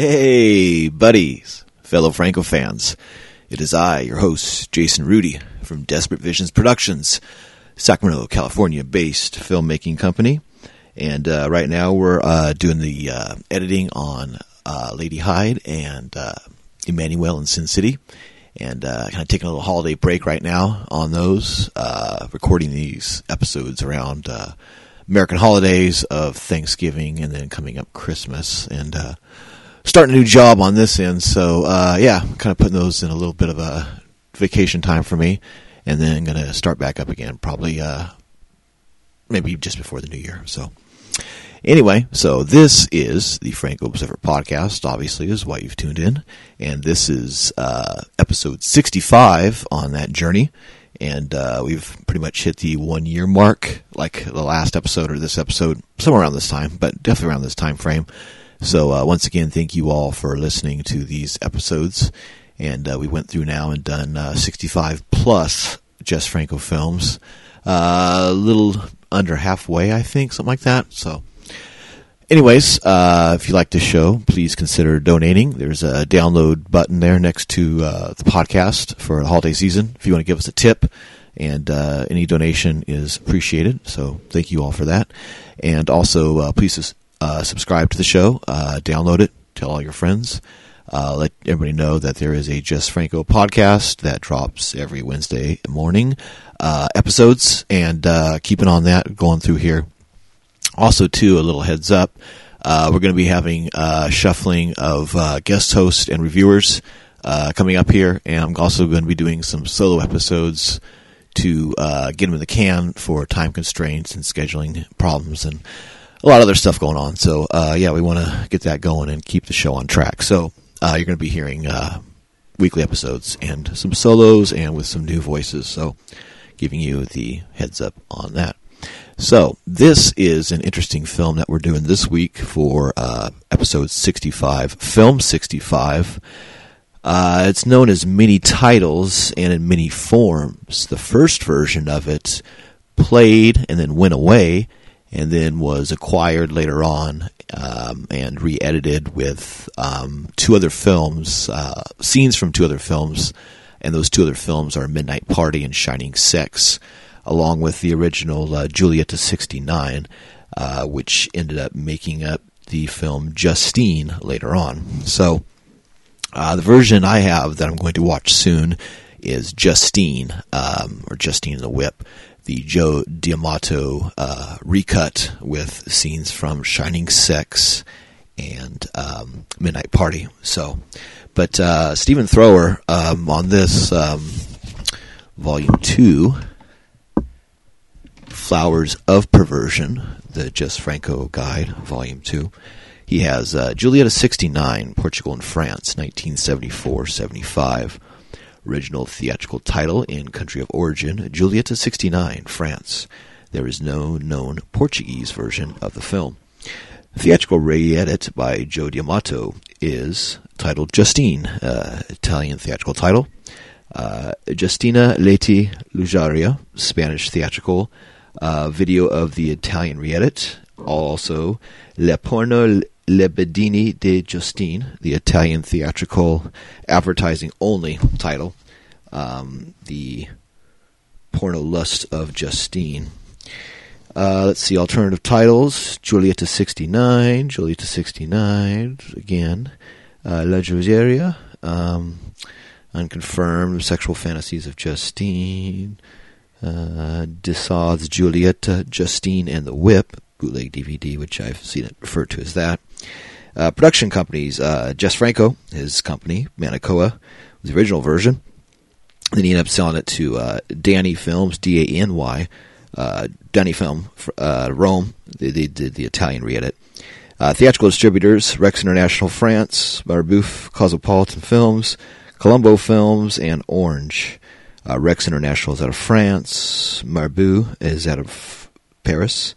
Hey, buddies, fellow Franco fans. It is I, your host, Jason Rudy, from Desperate Visions Productions, Sacramento, California based filmmaking company. And uh, right now we're uh, doing the uh, editing on uh, Lady Hyde and uh, Emmanuel in Sin City. And uh, kind of taking a little holiday break right now on those, recording these episodes around American holidays of Thanksgiving and then coming up Christmas. And starting a new job on this end. So uh, yeah, kind of putting those in a little bit of a vacation time for me, and then going to start back up again probably uh, maybe just before the new year. So anyway, so this is the Franco Observer podcast. Obviously, is why you've tuned in, and this is uh, episode sixty-five on that journey. And uh, we've pretty much hit the one year mark, like the last episode or this episode, somewhere around this time, but definitely around this time frame. So uh, once again, thank you all for listening to these episodes. And uh, we went through now and done uh, 65 plus Jess Franco films. Uh, a little under halfway, I think, something like that. So, anyways, uh, if you like the show, please consider donating. There's a download button there next to uh, the podcast for the holiday season. If you want to give us a tip, and any donation is appreciated. So, thank you all for that. And also, please uh, subscribe to the show, uh, download it, tell all your friends. Uh, let everybody know that there is a Jess Franco podcast that drops every Wednesday morning uh, episodes, and uh, keeping on that going through here. Also, too, a little heads up: uh, we're going to be having shuffling of guest hosts and reviewers coming up here, and I'm also going to be doing some solo episodes to get them in the can for time constraints and scheduling problems and a lot of other stuff going on. So uh, yeah, we want to get that going and keep the show on track. So uh, you're going to be hearing uh, weekly episodes and some solos and with some new voices. So giving you the heads up on that. So this is an interesting film that we're doing this week for uh, episode 65, film 65. Uh, it's known as many titles and in many forms. The first version of it played and then went away and then was acquired later on um, and re-edited with um, two other films, uh, scenes from two other films, and those two other films are Midnight Party and Shining Sex, along with the original uh, Julieta 69, uh, which ended up making up the film Justine later on. So uh, the version I have that I'm going to watch soon is Justine, um, or Justine the Whip the Joe D'Amato uh, recut with scenes from Shining Sex and um, Midnight Party. So, but uh, Stephen Thrower um, on this um, volume two, Flowers of Perversion, the Jess Franco Guide, volume two. He has uh, Julieta 69, Portugal and France, 1974 75. Original theatrical title in country of origin Julieta 69, France. There is no known Portuguese version of the film. Theatrical re-edit by Joe D'Amato is titled Justine, uh, Italian theatrical title. Uh, Justina Leti Lujaria, Spanish theatrical uh, video of the Italian re-edit. Also, Le Porno Libidini di Justine, the Italian theatrical advertising only title, um, the porno lust of Justine. Uh, let's see, alternative titles Julieta 69, Julieta 69, again, uh, La Joseria, um, Unconfirmed Sexual Fantasies of Justine, uh, De Sade's Julieta, Justine and the Whip, bootleg DVD, which I've seen it referred to as that. Uh, production companies, uh, Jess Franco, his company, Manacoa, was the original version. Then he ended up selling it to uh, Dany Films, D A N Y, uh, Dany Film, uh, Rome. They, did the Italian re-edit. Uh, theatrical distributors: Rex International France, Marbouf Cosmopolitan Films, Colombo Films, and Orange. Rex International is out of France. Marbouf is out of Paris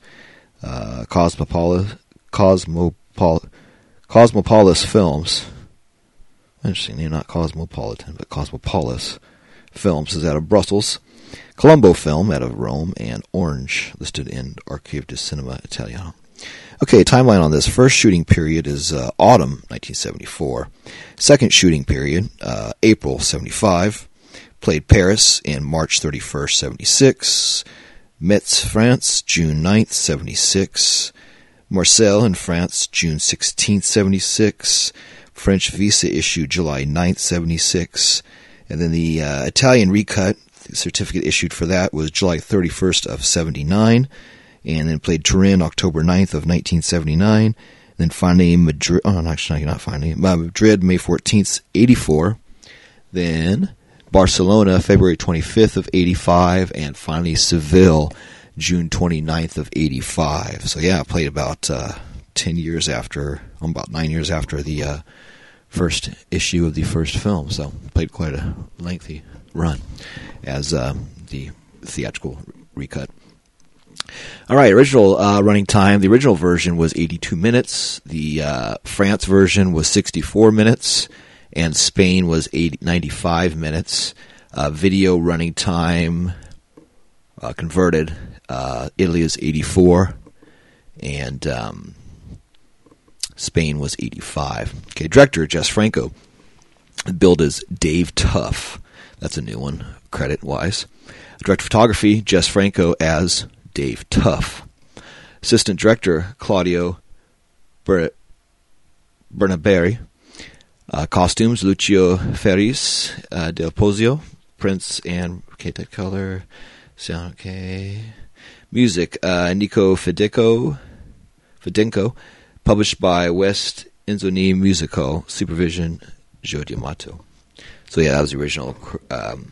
uh, Cosmopolis, Cosmopol, Cosmopolis Films. Interesting name, not Cosmopolitan, but Cosmopolis Films is out of Brussels. Colombo Film out of Rome, and Orange listed in Archive de Cinema Italiano. Okay, timeline on this. First shooting period is uh, autumn 1974. Second shooting period, uh, April 75. Played Paris in March 31st, 76. Metz, France, June 9th, 76. Marseille in France, June 16th, 76. French visa issued July 9th, 76. And then the uh, Italian recut, the certificate issued for that was July 31st of 79. And then played Turin October 9th of 1979. And then finally Madrid, oh, actually, not finally, Madrid May 14th, 84. Then Barcelona, February 25th of 85, and finally Seville, June 29th of 85. So yeah, I played about uh, 10 years after, about 9 years after the uh, first issue of the first film. So played quite a lengthy run as uh, the theatrical recut. All right, original uh, running time. The original version was 82 minutes. The uh, France version was 64 minutes and Spain was 80, 95 minutes. Uh, video running time uh, converted. Uh, Italy is 84, and um, Spain was 85. Okay, director Jess Franco. Billed as Dave Tough. That's a new one, credit wise. Director photography Jess Franco as Dave Tough. Assistant director Claudio Ber- Bernaberi. Uh, costumes Lucio Ferris, uh, Del Pozio, Prince and okay, that color, sound okay. Music uh, Nico Fidenco, Fidenco, published by West Inzoni Musico, supervision Joe D'Amato. So yeah, that was the original um,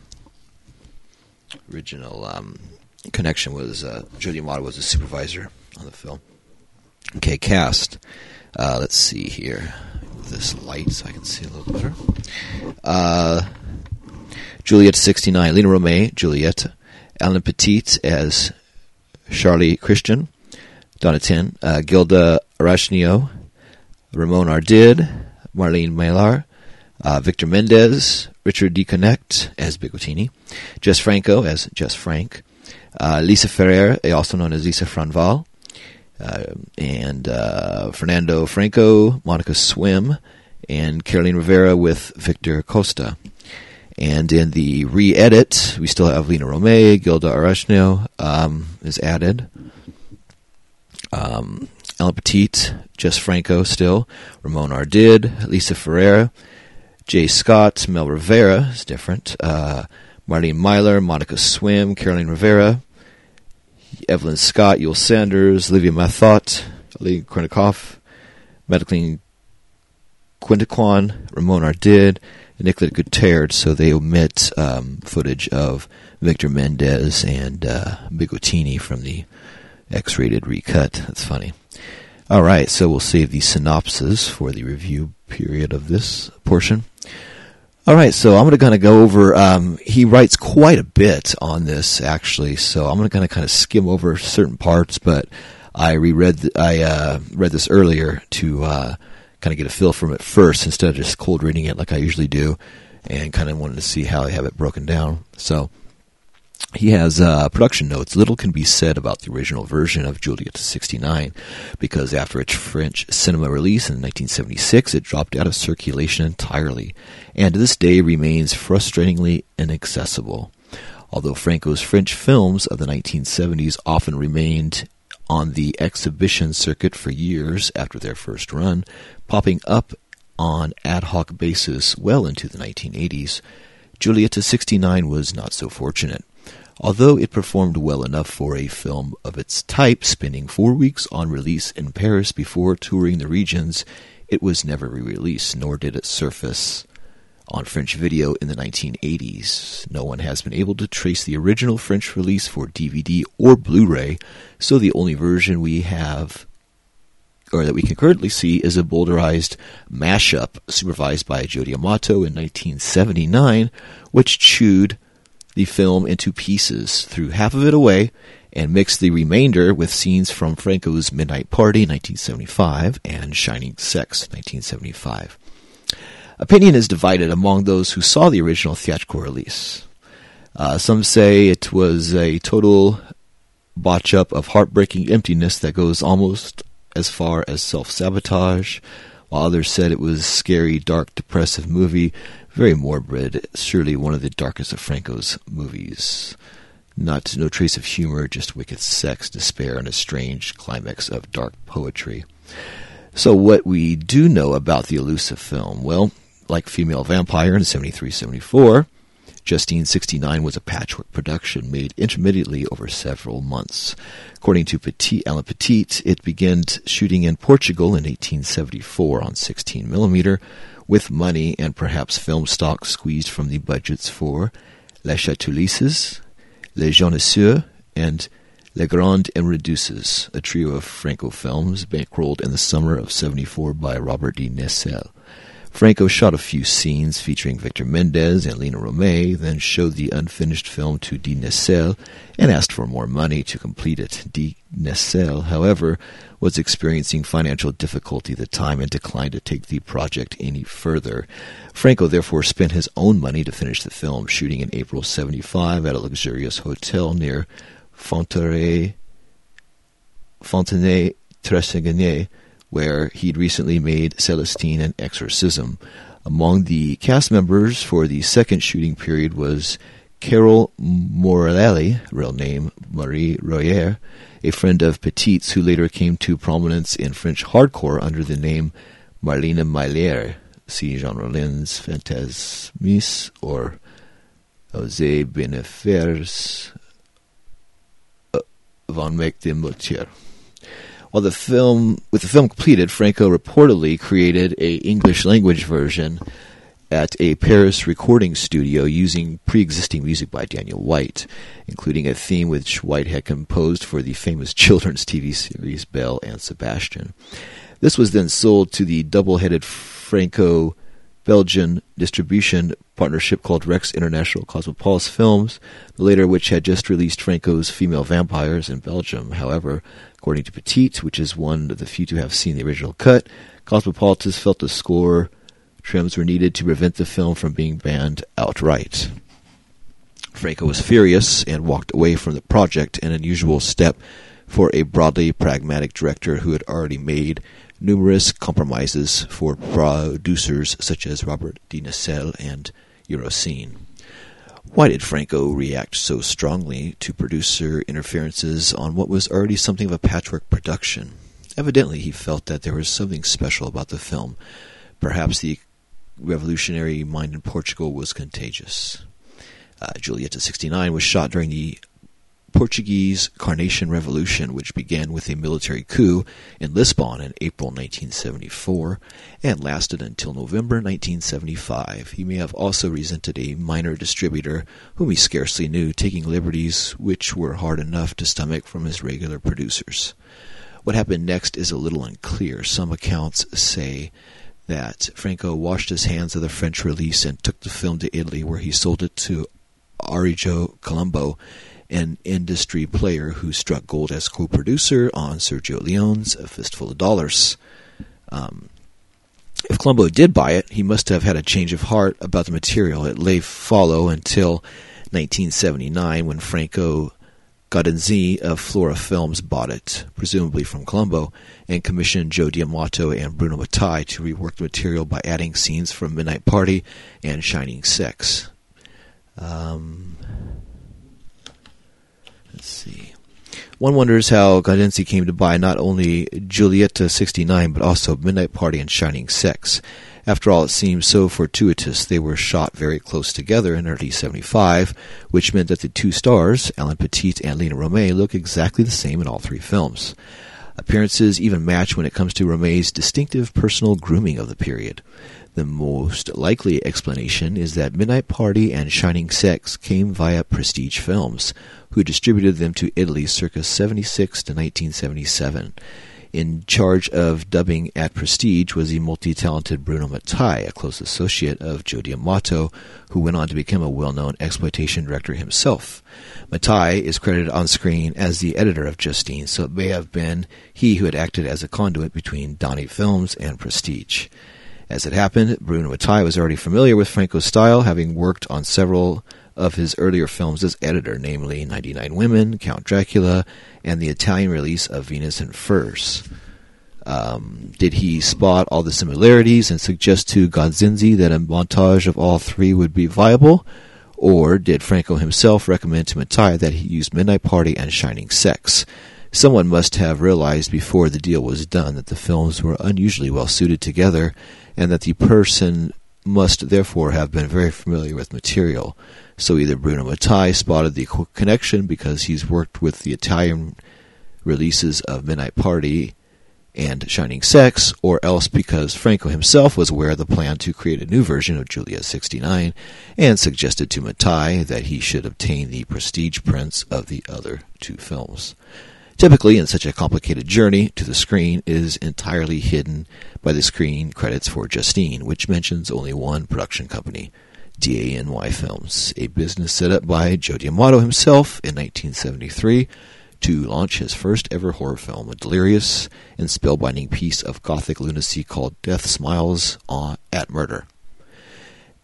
original um, connection was uh, Joe D'Amato was the supervisor on the film. Okay, cast. Uh, let's see here this light so I can see a little better. Uh, Juliette 69, Lina Romay, Juliette, Alain Petit as Charlie Christian, Donatien, uh, Gilda Arachnio, Ramon Ardid, Marlene Maillard, uh, Victor Mendez, Richard D. Connect as Bigotini, Jess Franco as Jess Frank, uh, Lisa Ferrer, also known as Lisa Franval, and uh, Fernando Franco, Monica Swinn, and Caroline Rivera with Victor Costa. And in the re-edit, we still have Lina Romay, Gilda Arachnio um, is added. Um, Alain Petit, Jess Franco still, Ramon Ardid, Lisa Ferreira, Jay Scott, Mel Rivera is different, uh, Marlene Myler, Monica Swinn, Caroline Rivera, Evelyn Scott, Yul Sanders, Livia Mathot, Ali Krenikoff, Medically Quintiquan, Ramon Ardid, and Nicolette Guterres, so they omit um, footage of Victor Mendez and uh, Bigotini from the X-rated recut. That's funny. All right, so we'll save the synopsis for the review period of this portion. All right, so I'm going to kind of go over. Um, he writes quite a bit on this, actually. So I'm going to kind of kind of skim over certain parts, but I reread. I uh, read this earlier to uh, kind of get a feel from it first instead of just cold reading it like I usually do, and kind of wanted to see how I have it broken down. So he has uh, production notes. Little can be said about the original version of Juliette 69 because after its French cinema release in 1976, it dropped out of circulation entirely and to this day remains frustratingly inaccessible. Although Franco's French films of the 1970s often remained on the exhibition circuit for years after their first run, popping up on ad hoc basis well into the 1980s, Juliette 69 was not so fortunate. Although it performed well enough for a film of its type, spending four weeks on release in Paris before touring the regions, it was never re released, nor did it surface on French video in the 1980s. No one has been able to trace the original French release for DVD or Blu ray, so the only version we have or that we can currently see is a bowdlerized mashup supervised by Joe D'Amato in 1979, which chewed the film into pieces, threw half of it away, and mixed the remainder with scenes from Franco's Midnight Party 1975 and Shining Sex 1975. Opinion is divided among those who saw the original theatrical release. Uh, some say it was a total botch up of heartbreaking emptiness that goes almost as far as self sabotage, while others said it was a scary, dark, depressive movie, very morbid, surely one of the darkest of Franco's movies. Not no trace of humor, just wicked sex, despair, and a strange climax of dark poetry. So, what we do know about the elusive film? Well, like Female Vampire in 73 74, Justine 69 was a patchwork production made intermittently over several months. According to Petit, Alain Petit, it began shooting in Portugal in 1874 on 16 millimeter, with money and perhaps film stock squeezed from the budgets for Les Chatouilleuses, Les Jouisseuses, and Les Grandes Emmerdeuses, a trio of Franco films bankrolled in the summer of 74 by Robert de Nesle. Franco shot a few scenes featuring Victor Mendez and Lina Romay, then showed the unfinished film to De Nesle and asked for more money to complete it. De Nesle, however, was experiencing financial difficulty at the time and declined to take the project any further. Franco therefore spent his own money to finish the film, shooting in April 75 at a luxurious hotel near Fontenay, Fontenay where he'd recently made Celestine an exorcism. Among the cast members for the second shooting period was Carol Morelli, real name Marie Royer, a friend of Petit's who later came to prominence in French hardcore under the name Marlene Maillard. See Jean Rollin's Phantasmes or Jose Benefers uh, von Meck de Moutier. While the film, with the film completed, Franco reportedly created a English language version at a Paris recording studio using pre-existing music by Daniel White, including a theme which White had composed for the famous children's TV series Belle and Sebastian. This was then sold to the double-headed Franco Belgian distribution partnership called Rex International Cosmopolis Films, the later which had just released Franco's Female Vampires in Belgium. However, according to Petit, which is one of the few to have seen the original cut, Cosmopolitan felt the score trims were needed to prevent the film from being banned outright. Franco was furious and walked away from the project, an unusual step for a broadly pragmatic director who had already made numerous compromises for producers such as Robert de Nesle and Eurocine. Why did Franco react so strongly to producer interferences on what was already something of a patchwork production? Evidently, he felt that there was something special about the film. Perhaps the revolutionary mind in Portugal was contagious. Uh, Julieta 69 was shot during the Portuguese Carnation Revolution, which began with a military coup in Lisbon in April 1974 and lasted until November 1975. He may have also resented a minor distributor whom he scarcely knew, taking liberties which were hard enough to stomach from his regular producers. What happened next is a little unclear. Some accounts say that Franco washed his hands of the French release and took the film to Italy, where he sold it to Arrigo Colombo an industry player who struck gold as co-producer on Sergio Leone's A Fistful of Dollars. Um, if Colombo did buy it, he must have had a change of heart about the material. It lay fallow until 1979 when Franco Gaudenzini of Flora Films bought it, presumably from Colombo, and commissioned Joe D'Amato and Bruno Mattei to rework the material by adding scenes from Midnight Party and Shining Sex. Um, Let's see. One wonders how Gaudenzini came to buy not only Julieta 69, but also Midnight Party and Shining Sex. After all, it seems so fortuitous they were shot very close together in early 75, which meant that the two stars, Alain Petit and Lina Romay, look exactly the same in all three films. Appearances even match when it comes to Romay's distinctive personal grooming of the period. The most likely explanation is that Midnight Party and Shining Sex came via Prestige Films, who distributed them to Italy circa 76 to 1977. In charge of dubbing at Prestige was the multi talented Bruno Mattei, a close associate of Joe D'Amato, who went on to become a well known exploitation director himself. Mattei is credited on screen as the editor of Justine, so it may have been he who had acted as a conduit between Dany Films and Prestige. As it happened, Bruno Mattei was already familiar with Franco's style, having worked on several of his earlier films as editor, namely 99 Women, Count Dracula, and the Italian release of Venus in Furs. Um, did he spot all the similarities and suggest to Gonzinzi that a montage of all three would be viable? Or did Franco himself recommend to Mattei that he use Midnight Party and Shining Sex? Someone must have realized before the deal was done that the films were unusually well suited together, and that the person must therefore have been very familiar with material. So either Bruno Mattei spotted the connection because he's worked with the Italian releases of Midnight Party and Shining Sex, or else because Franco himself was aware of the plan to create a new version of Julia 69 and suggested to Mattei that he should obtain the prestige prints of the other two films. Typically, in such a complicated journey to the screen, is entirely hidden by the screen credits for Justine, which mentions only one production company, DANY Films, a business set up by Joe D'Amato himself in 1973 to launch his first ever horror film, a delirious and spellbinding piece of gothic lunacy called Death Smiles at Murder.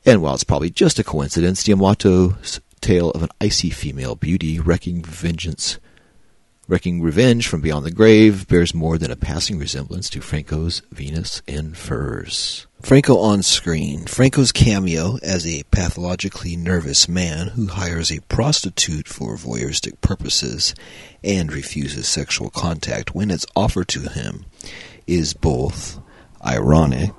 And while it's probably just a coincidence, D'Amato's tale of an icy female beauty wreaking vengeance wreaking revenge from beyond the grave bears more than a passing resemblance to Franco's Venus in Furs. Franco on screen. Franco's cameo as a pathologically nervous man who hires a prostitute for voyeuristic purposes and refuses sexual contact when it's offered to him is both ironic.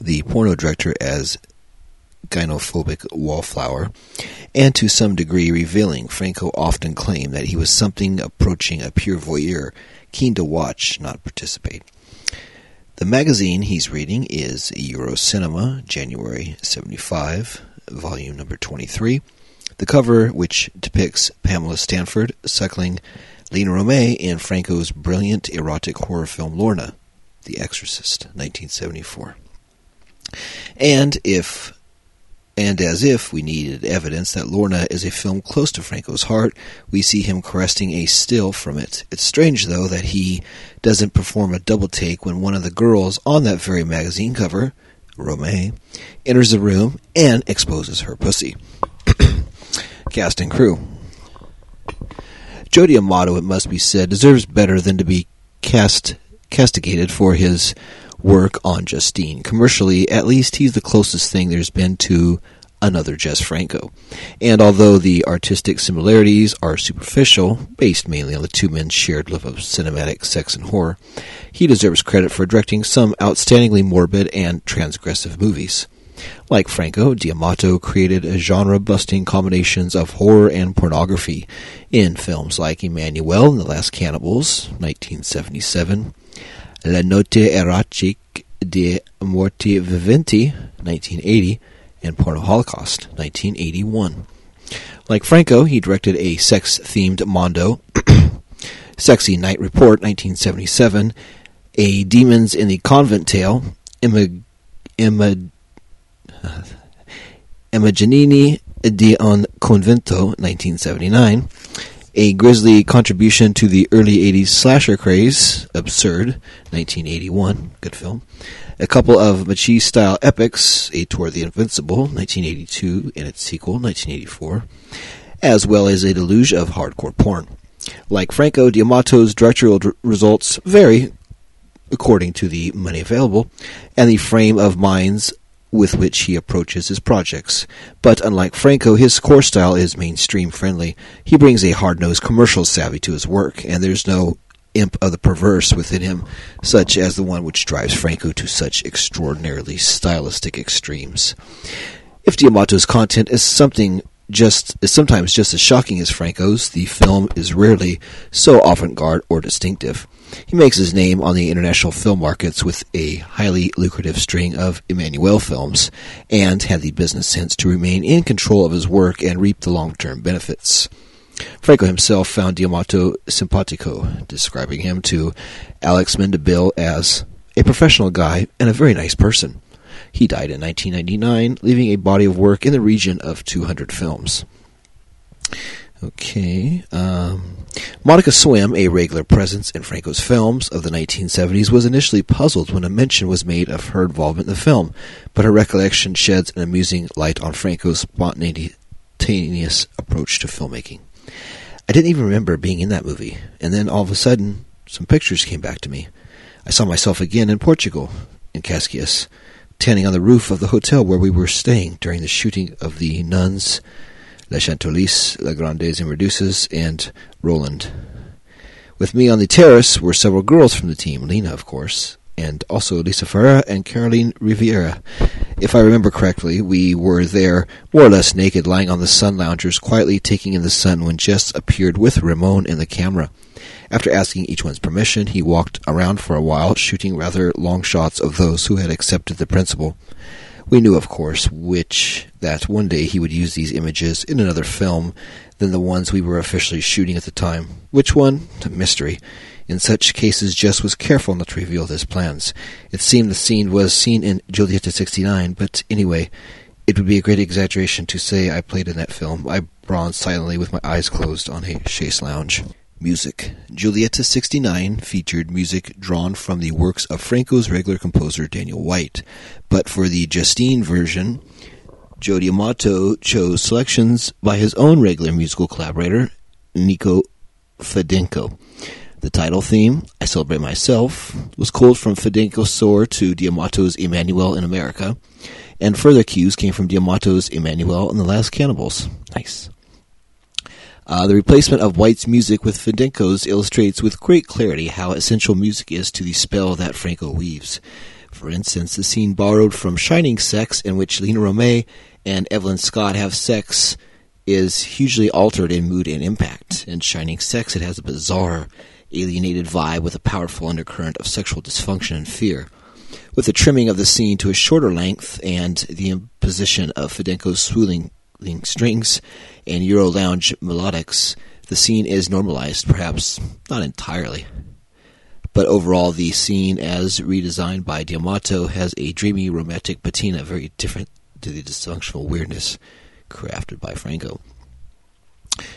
The porno director as gynophobic wallflower, and to some degree revealing. Franco often claimed that he was something approaching a pure voyeur, keen to watch, not participate. The magazine he's reading is Eurocinema, January 75, volume number 23. The cover, which depicts Pamela Stanford suckling Lina Romay in Franco's brilliant erotic horror film Lorna, The Exorcist, 1974. And if and as if we needed evidence that Lorna is a film close to Franco's heart, we see him caressing a still from it. It's strange, though, that he doesn't perform a double take when one of the girls on that very magazine cover, Romay, enters the room and exposes her pussy. Cast and crew. Joe D'Amato, it must be said, deserves better than to be cast castigated for his work on Justine. Commercially, at least he's the closest thing there's been to another Jess Franco. And although the artistic similarities are superficial, based mainly on the two men's shared love of cinematic sex and horror, he deserves credit for directing some outstandingly morbid and transgressive movies. Like Franco, D'Amato created a genre-busting combinations of horror and pornography in films like Emmanuelle and the Last Cannibals, 1977, Le Notti Erotiche dei Morti Viventi, 1980, and Porno Holocaust, 1981. Like Franco, he directed a sex-themed Mondo, Sexy Night Report, 1977, a Demons in the Convent Tale, Emma, Emma, Immagini di un Convento, 1979, a grisly contribution to the early 80s slasher craze, Absurd, 1981, good film. A couple of Macchi style epics, Ator of the Invincible, 1982, and its sequel, 1984, as well as a deluge of hardcore porn. Like Franco, D'Amato's directorial d- results vary according to the money available and the frame of minds with which he approaches his projects. But unlike Franco, his core style is mainstream friendly. He brings a hard nosed commercial savvy to his work, and there's no imp of the perverse within him, such as the one which drives Franco to such extraordinarily stylistic extremes. If D'Amato's content is something just is sometimes just as shocking as Franco's, the film is rarely so avant-garde or distinctive. He makes his name on the international film markets with a highly lucrative string of Emmanuel films, and had the business sense to remain in control of his work and reap the long-term benefits. Franco himself found D'Amato simpatico, describing him to Alex Mendibile as a professional guy and a very nice person. He died in 1999, leaving a body of work in the region of 200 films. Okay. Um, Monica Swinn, a regular presence in Franco's films of the 1970s, was initially puzzled when a mention was made of her involvement in the film, but her recollection sheds an amusing light on Franco's spontaneous approach to filmmaking. I didn't even remember being in that movie, and then all of a sudden, some pictures came back to me. I saw myself again in Portugal, in Cascais, standing on the roof of the hotel where we were staying during the shooting of the Nuns, La Chanteuse, La Grandes and Reduces, and Roland. With me on the terrace were several girls from the team, Lina, of course, and also Lisa Ferreira and Caroline Riviera. If I remember correctly, we were there more or less naked, lying on the sun loungers, quietly taking in the sun when Jess appeared with Ramon and the camera. After asking each one's permission, he walked around for a while, shooting rather long shots of those who had accepted the principle. We knew, of course, which that one day he would use these images in another film than the ones we were officially shooting at the time. Which one? A mystery. In such cases, Jess was careful not to reveal his plans. It seemed the scene was seen in Giulietta 69, but anyway, it would be a great exaggeration to say I played in that film. I bronzed silently with my eyes closed on a chaise lounge. Music. Giulietta 69 featured music drawn from the works of Franco's regular composer Daniel White, but for the Justine version, Joe D'Amato chose selections by his own regular musical collaborator, Nico Fidenco. The title theme, I Celebrate Myself, was culled from Fidenco's Soar to D'Amato's Emmanuel in America, and further cues came from D'Amato's Emmanuel and the Last Cannibals. Nice. Uh, the replacement of White's music with Fidenco's illustrates with great clarity how essential music is to the spell that Franco weaves. For instance, the scene borrowed from Shining Sex, in which Lina Romay and Evelyn Scott have sex, is hugely altered in mood and impact. In Shining Sex, it has a bizarre alienated vibe with a powerful undercurrent of sexual dysfunction and fear. With the trimming of the scene to a shorter length and the imposition of Fidenco's swooning strings and Euro lounge melodics, the scene is normalized, perhaps not entirely. But overall, the scene, as redesigned by D'Amato, has a dreamy, romantic patina very different to the dysfunctional weirdness crafted by Franco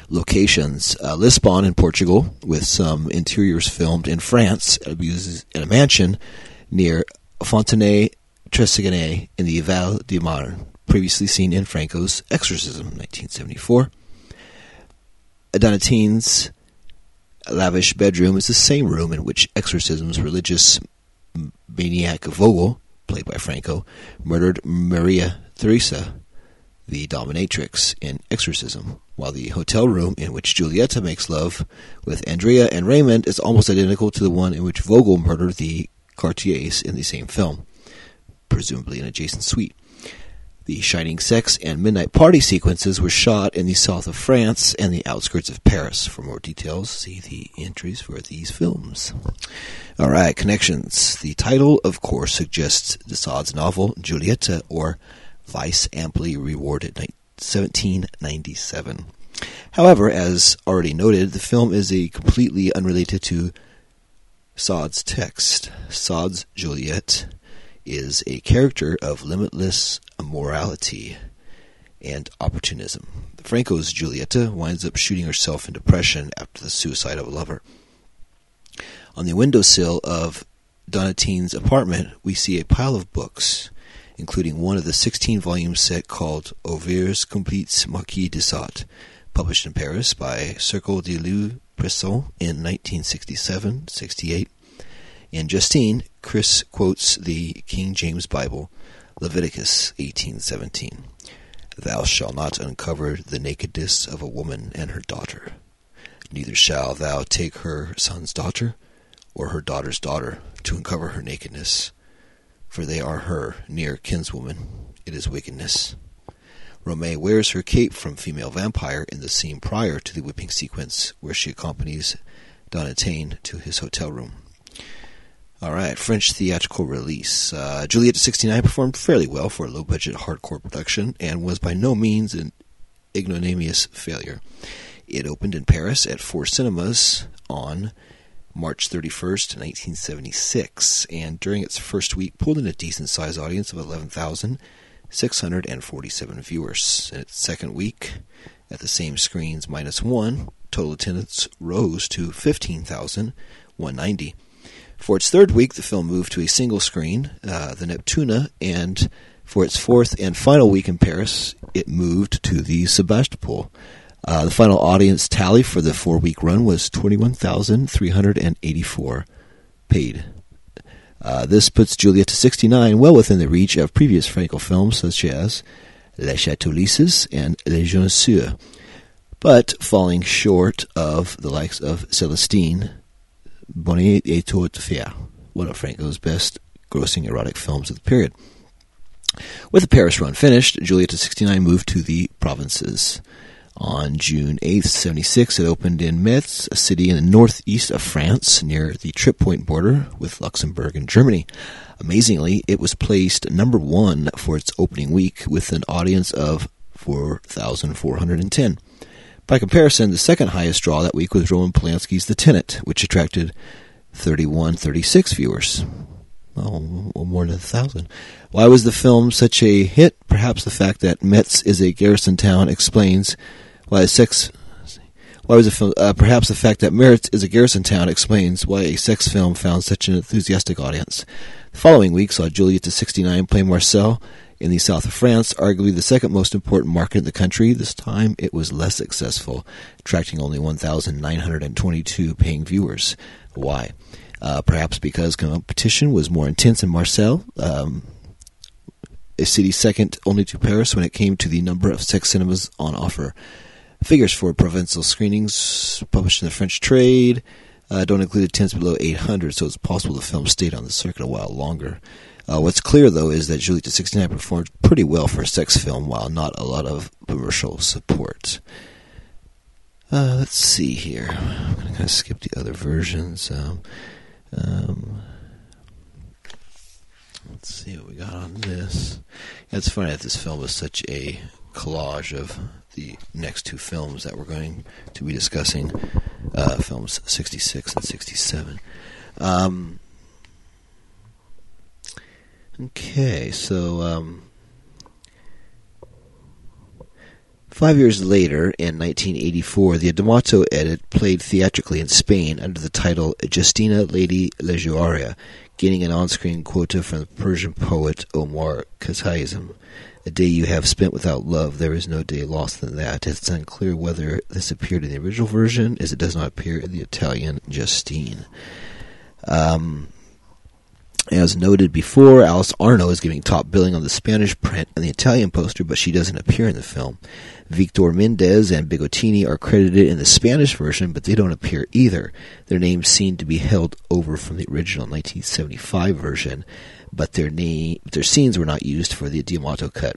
locations. Uh, Lisbon in Portugal, with some interiors filmed in France at a mansion near Fontenay Trésigny in the Val di Marne, previously seen in Franco's Exorcism, 1974. Donatien's lavish bedroom is the same room in which Exorcism's religious maniac Vogel, played by Franco, murdered Maria Theresa the dominatrix in Exorcism, while the hotel room in which Giulietta makes love with Andrea and Raymond is almost identical to the one in which Vogel murdered the Cartiers in the same film, presumably an adjacent suite. The shining sex and midnight party sequences were shot in the south of France and the outskirts of Paris. For more details, see the entries for these films. All right, connections. The title, of course, suggests de novel Giulietta or Vice amply rewarded 1797. However, as already noted, the film is a completely unrelated to Sade's text. Sade's Juliet is a character of limitless immorality and opportunism. Franco's Giulietta winds up shooting herself in depression after the suicide of a lover. On the windowsill of Donatien's apartment, we see a pile of books including one of the 16 volume set called Ouvres Complets Marquis de Sade, published in Paris by Cercle de Louis Presson in 1967 68. In Justine, Chris quotes the King James Bible, Leviticus 18:17. Thou shalt not uncover the nakedness of a woman and her daughter. Neither shalt thou take her son's daughter or her daughter's daughter to uncover her nakedness for they are her near kinswoman. It is wickedness. Romay wears her cape from Female Vampire in the scene prior to the whipping sequence, where she accompanies Donatien to his hotel room. All right, French theatrical release. Uh, Giulietta 69 performed fairly well for a low budget hardcore production and was by no means an ignominious failure. It opened in Paris at four cinemas on March 31st, 1976, and during its first week pulled in a decent sized audience of 11,647 viewers. In its second week, at the same screens minus one, total attendance rose to 15,190. For its third week, the film moved to a single screen, uh, the Neptuna, and for its fourth and final week in Paris, it moved to the Sebastopol. Uh, the final audience tally for the four week run was 21,384 paid. Uh, this puts Juliet to 69 well within the reach of previous Franco films such as Les Chatouilleuses and Les Jeunes Sœurs, but falling short of the likes of Celestine, Bonne à Tout Faire, one of Franco's best grossing erotic films of the period. With the Paris run finished, Juliet to 69 moved to the provinces. On June 8, 76, it opened in Metz, a city in the northeast of France near the trip point border with Luxembourg and Germany. Amazingly, it was placed number one for its opening week with an audience of 4,410. By comparison, the second highest draw that week was Roman Polanski's The Tenant, which attracted 3136 viewers. Oh, more than a thousand. Why was the film such a hit? Perhaps the fact that Metz is a garrison town explains why a sex why was a film? Uh, perhaps the fact that Metz is a garrison town explains why a sex film found such an enthusiastic audience. The following week saw Juliet to 69 play Marseille in the south of France, arguably the second most important market in the country. This time it was less successful, attracting only 1,922 paying viewers. Why? Uh, perhaps because competition was more intense in Marseille. um, a city second only to Paris when it came to the number of sex cinemas on offer. Figures for provincial screenings published in the French trade uh, don't include attendance below 800, so it's possible the film stayed on the circuit a while longer. Uh, what's clear, though, is that Juliet 69 performed pretty well for a sex film, while not a lot of commercial support. Uh, let's see here. I'm going to kind of skip the other versions. Um, um, let's see what we got on this. It's funny that this film is such a collage of the next two films that we're going to be discussing, uh, films 66 and 67. Um, okay, so um, Five years later, in 1984, the D'Amato edit played theatrically in Spain under the title Justina Lady Leguaria, gaining an on-screen quota from the Persian poet Omar Khayyam. A day you have spent without love, there is no day lost than that. It's unclear whether this appeared in the original version, as it does not appear in the Italian Justine. Um, as noted before, Alice Arno is giving top billing on the Spanish print and the Italian poster, but she doesn't appear in the film. Victor Mendez and Bigottini are credited in the Spanish version, but they don't appear either. Their names seem to be held over from the original 1975 version, but their name, their scenes were not used for the D'Amato cut.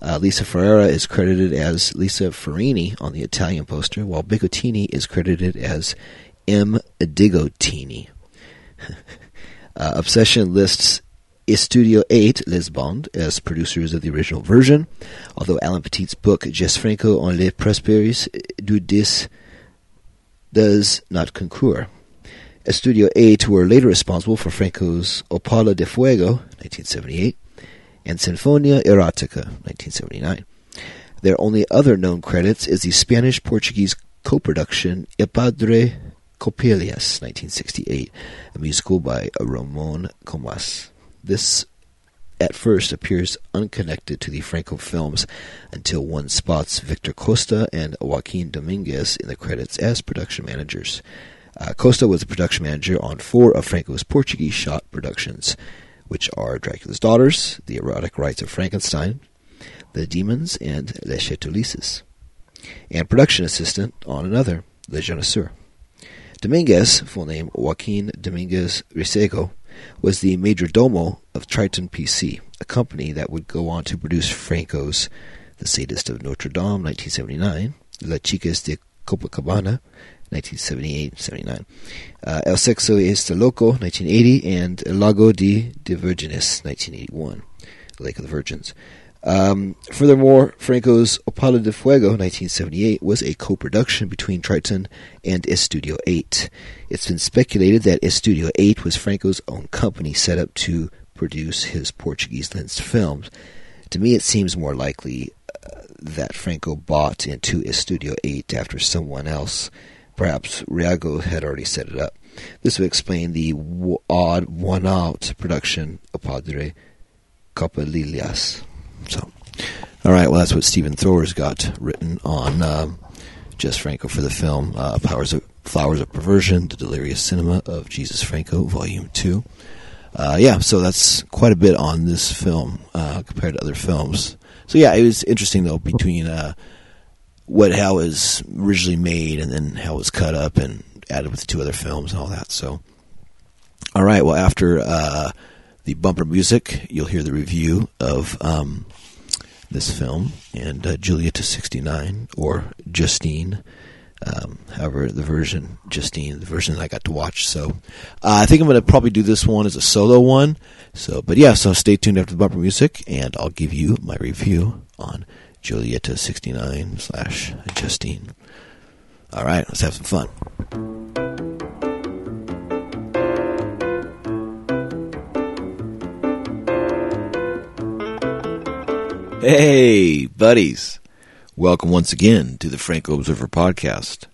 Uh, Lisa Ferrara is credited as Lisa Ferrini on the Italian poster, while Bigottini is credited as M. Digottini. Uh, Obsession lists Studio 8, Les Bandes, as producers of the original version, although Alain Petit's book, Jess Franco ou les prospérités du bis, does not concur. Studio 8 were later responsible for Franco's Opala de Fuego, 1978, and Sinfonia Erotica, 1979. Their only other known credits is the Spanish-Portuguese co-production Il Padre Coppelius, 1968, a musical by Ramon Comas. This at first appears unconnected to the Franco films until one spots Victor Costa and Joaquin Dominguez in the credits as production managers. Uh, Costa was a production manager on four of Franco's Portuguese shot productions, which are Dracula's Daughters, The Erotic Rites of Frankenstein, The Demons, and Les Chateaux and production assistant on another, Les Jeunes Sœurs. Dominguez, full name Joaquin Dominguez Risego, was the major domo of Triton PC, a company that would go on to produce Franco's The Sadist of Notre Dame, 1979, La Chicas de Copacabana, 1978-79, uh, El Sexo es Loco, 1980, and El Lago de, Virgenes, 1981, Lake of the Virgins. Um, furthermore, Franco's Opala de Fuego 1978 was a co-production between Triton and Estudio 8. It's been speculated that Estudio 8 was Franco's own company set up to produce his Portuguese lensed films. To me, it seems more likely uh, that Franco bought into Estudio 8 after someone else, perhaps Riago, had already set it up. This would explain the w- odd one-out production of Padre Coppelius. So, all right. Well, that's what Stephen Thrower's got written on uh, Jess Franco for the film uh, Powers of, Flowers of Perversion, The Delirious Cinema of Jesus Franco, Volume 2. Uh, yeah, so that's quite a bit on this film uh, compared to other films. So yeah, it was interesting though between uh, what how it was originally made and then how it was cut up and added with the two other films and all that. So, all right, well after uh, the bumper music, you'll hear the review of um, this film and uh, to 69 or Justine. Um, however, the version Justine, the version I got to watch. So, uh, I think I'm going to probably do this one as a solo one. So, but yeah, so stay tuned after the bumper music, and I'll give you my review on Julieta 69 slash Justine. All right, let's have some fun. Hey, buddies. Welcome once again to the Franco Observer Podcast.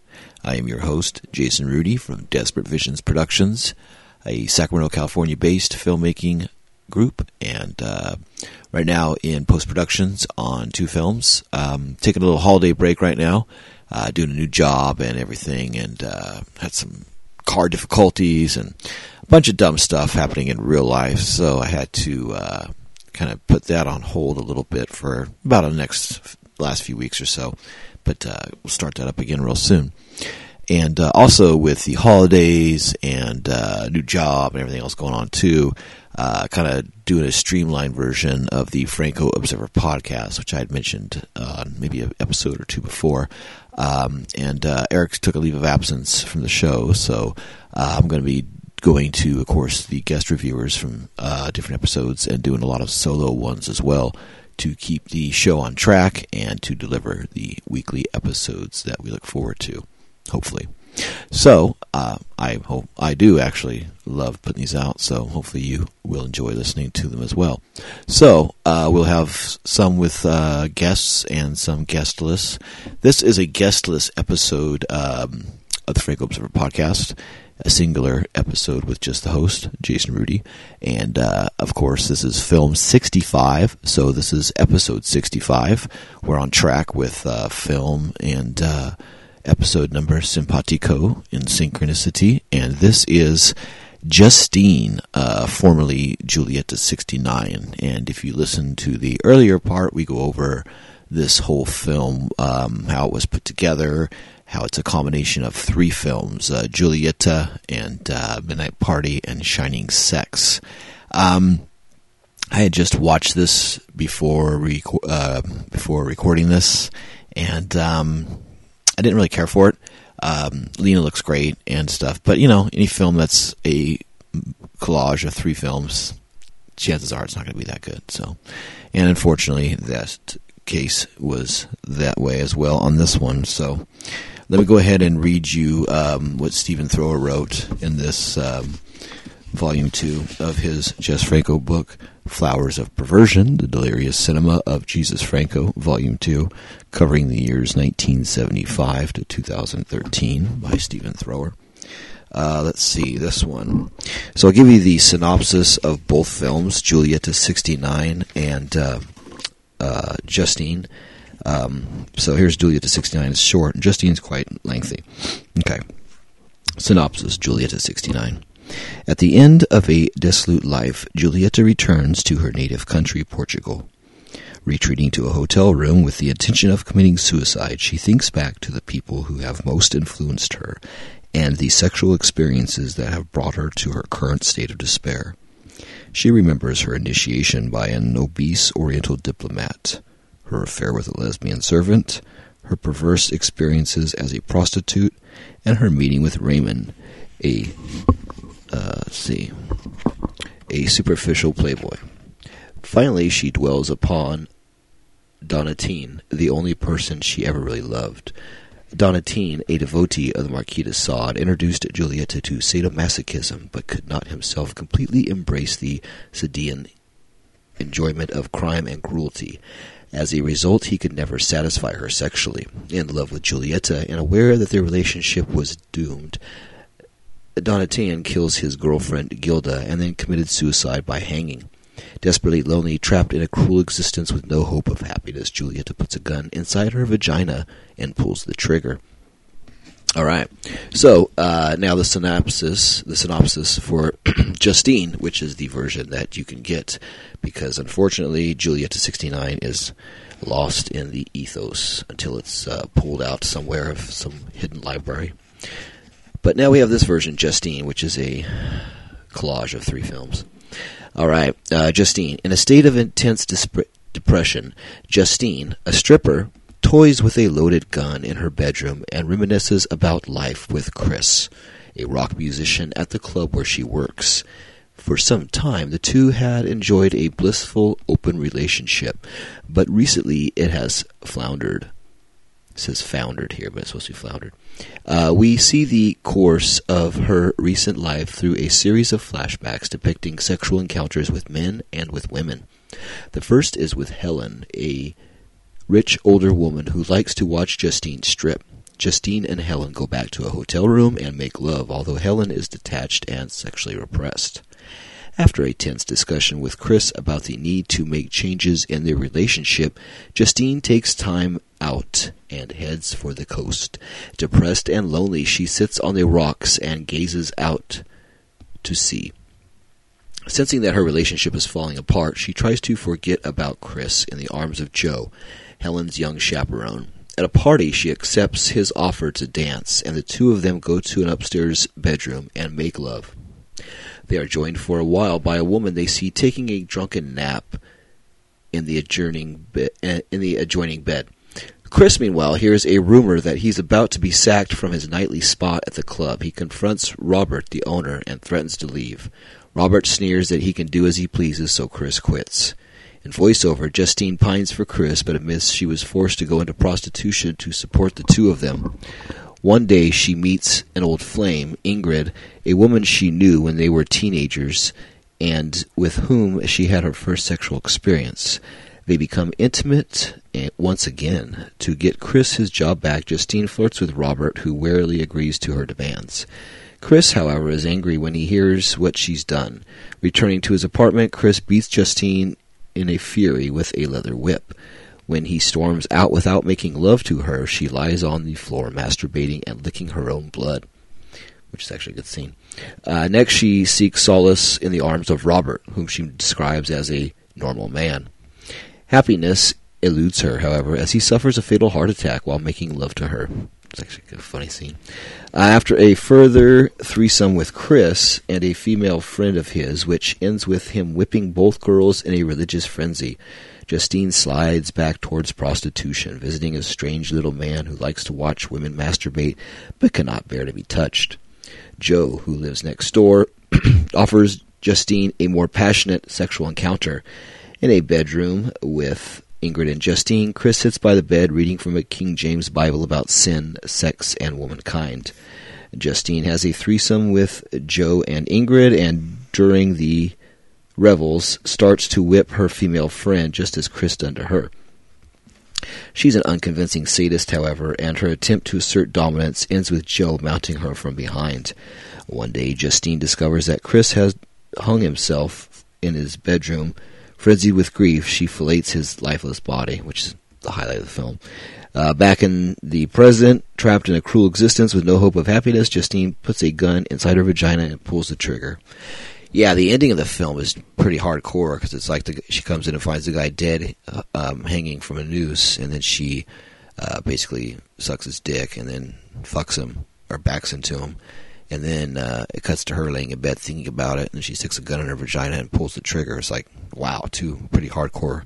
I am your host, Jason Rudy from Desperate Visions Productions, a Sacramento, California based filmmaking group, and uh, right now in post productions on two films. Um, taking a little holiday break right now, uh, doing a new job and everything, and uh, had some car difficulties and a bunch of dumb stuff happening in real life, so I had to uh, kind of put that on hold a little bit for about the next last few weeks or so. But uh, we'll start that up again real soon. And uh, also with the holidays and uh, new job and everything else going on too, uh, kind of doing a streamlined version of the Franco Observer podcast, which I had mentioned uh, maybe an episode or two before. Um, and uh, Eric took a leave of absence from the show, so I'm going to be going to, of course, the guest reviewers from uh, different episodes and doing a lot of solo ones as well to keep the show on track and to deliver the weekly episodes that we look forward to, hopefully. So uh, I hope I do actually love putting these out. So hopefully you will enjoy listening to them as well. So uh, we'll have some with uh, guests and some guestless. This is a guestless episode um, the Franco Observer podcast a singular episode with just the host, Jason Rudy. And uh, of course, this is film 65, so this is episode 65. We're on track with uh, film and uh, episode number Simpatico in Synchronicity. And this is Justine, uh, formerly Julieta 69. And if you listen to the earlier part, we go over this whole film, um, how it was put together, how it's a combination of three films uh, Julieta and uh, Midnight Party and Shining Sex. Um, I had just watched this before reco- uh, before recording this, and um, I didn't really care for it. Um, Lina looks great and stuff, but you know, any film that's a collage of three films, chances are it's not going to be that good. So, and unfortunately, that case was that way as well on this one. So, let me go ahead and read you um, what Stephen Thrower wrote in this um, volume two of his Jess Franco book, Flowers of Perversion, The Delirious Cinema of Jesus Franco, volume two, covering the years 1975 to 2013 by Stephen Thrower. Uh, let's see this one. So I'll give you the synopsis of both films, Julieta 69 and uh, uh, Justine. Um, so here's Julieta 69. It's short. Justine's quite lengthy. Okay. Synopsis Julieta 69. At the end of a dissolute life, Julieta returns to her native country, Portugal. Retreating to a hotel room with the intention of committing suicide, she thinks back to the people who have most influenced her and the sexual experiences that have brought her to her current state of despair. She remembers her initiation by an obese Oriental diplomat her affair with a lesbian servant, her perverse experiences as a prostitute, and her meeting with Raymond, a uh, see, a superficial playboy. Finally, she dwells upon Donatien, the only person she ever really loved. Donatien, a devotee of the Marquis de Sade, introduced Julieta to sadomasochism, but could not himself completely embrace the Sadean enjoyment of crime and cruelty. As a result, he could never satisfy her sexually. In love with Julieta and aware that their relationship was doomed, Donatien kills his girlfriend Gilda and then committed suicide by hanging. Desperately lonely, trapped in a cruel existence with no hope of happiness, Julieta puts a gun inside her vagina and pulls the trigger. All right. So uh, now the synopsis, the synopsis for Justine, which is the version that you can get, because unfortunately Julieta 69 is lost in the ethos until it's uh, pulled out somewhere of some hidden library. But now we have this version, Justine, which is a collage of three films. All right, uh, Justine. In a state of intense depression, Justine, a stripper, toys with a loaded gun in her bedroom and reminisces about life with Chris, a rock musician at the club where she works. For some time, the two had enjoyed a blissful, open relationship, but recently it has floundered. It says foundered here, but it's supposed to be floundered. Uh, we see the course of her recent life through a series of flashbacks depicting sexual encounters with men and with women. The first is with Helen, a rich older woman who likes to watch Justine strip. Justine and Helen go back to a hotel room and make love, although Helen is detached and sexually repressed. After a tense discussion with Chris about the need to make changes in their relationship, Justine takes time out and heads for the coast. Depressed and lonely, she sits on the rocks and gazes out to sea. Sensing that her relationship is falling apart, she tries to forget about Chris in the arms of Joe, Helen's young chaperone. At a party, she accepts his offer to dance, and the two of them go to an upstairs bedroom and make love. They are joined for a while by a woman they see taking a drunken nap in the adjoining be- in the adjoining bed. Chris, meanwhile, hears a rumor that he's about to be sacked from his nightly spot at the club. He confronts Robert, the owner, and threatens to leave. Robert sneers that he can do as he pleases, so Chris quits. In voiceover, Justine pines for Chris, but admits she was forced to go into prostitution to support the two of them. One day she meets an old flame, Ingrid, a woman she knew when they were teenagers and with whom she had her first sexual experience. They become intimate eh, once again. To get Chris his job back, Justine flirts with Robert, who warily agrees to her demands. Chris, however, is angry when he hears what she's done. Returning to his apartment, Chris beats Justine in a fury with a leather whip. When he storms out without making love to her, she lies on the floor, masturbating and licking her own blood, which is actually a good scene. Uh, next, she seeks solace in the arms of Robert, whom she describes as a normal man. Happiness eludes her, however, as he suffers a fatal heart attack while making love to her. It's actually a funny scene. Uh, after a further threesome with Chris and a female friend of his, which ends with him whipping both girls in a religious frenzy, Justine slides back towards prostitution, visiting a strange little man who likes to watch women masturbate but cannot bear to be touched. Joe, who lives next door, offers Justine a more passionate sexual encounter in a bedroom with Ingrid and Justine, Chris sits by the bed reading from a King James Bible about sin, sex, and womankind. Justine has a threesome with Joe and Ingrid, and during the revels, starts to whip her female friend just as Chris done to her. She's an unconvincing sadist, however, and her attempt to assert dominance ends with Joe mounting her from behind. One day, Justine discovers that Chris has hung himself in his bedroom Frenzied with grief, she fillets his lifeless body, which is the highlight of the film. Uh, back in the present, trapped in a cruel existence with no hope of happiness, Justine puts a gun inside her vagina and pulls the trigger. Yeah, the ending of the film is pretty hardcore because it's like the, she comes in and finds the guy dead, uh, um, hanging from a noose, and then she uh, basically sucks his dick and then fucks him or backs into him. And then uh, it cuts to her laying in bed thinking about it, and she sticks a gun in her vagina and pulls the trigger. It's like, wow, two pretty hardcore,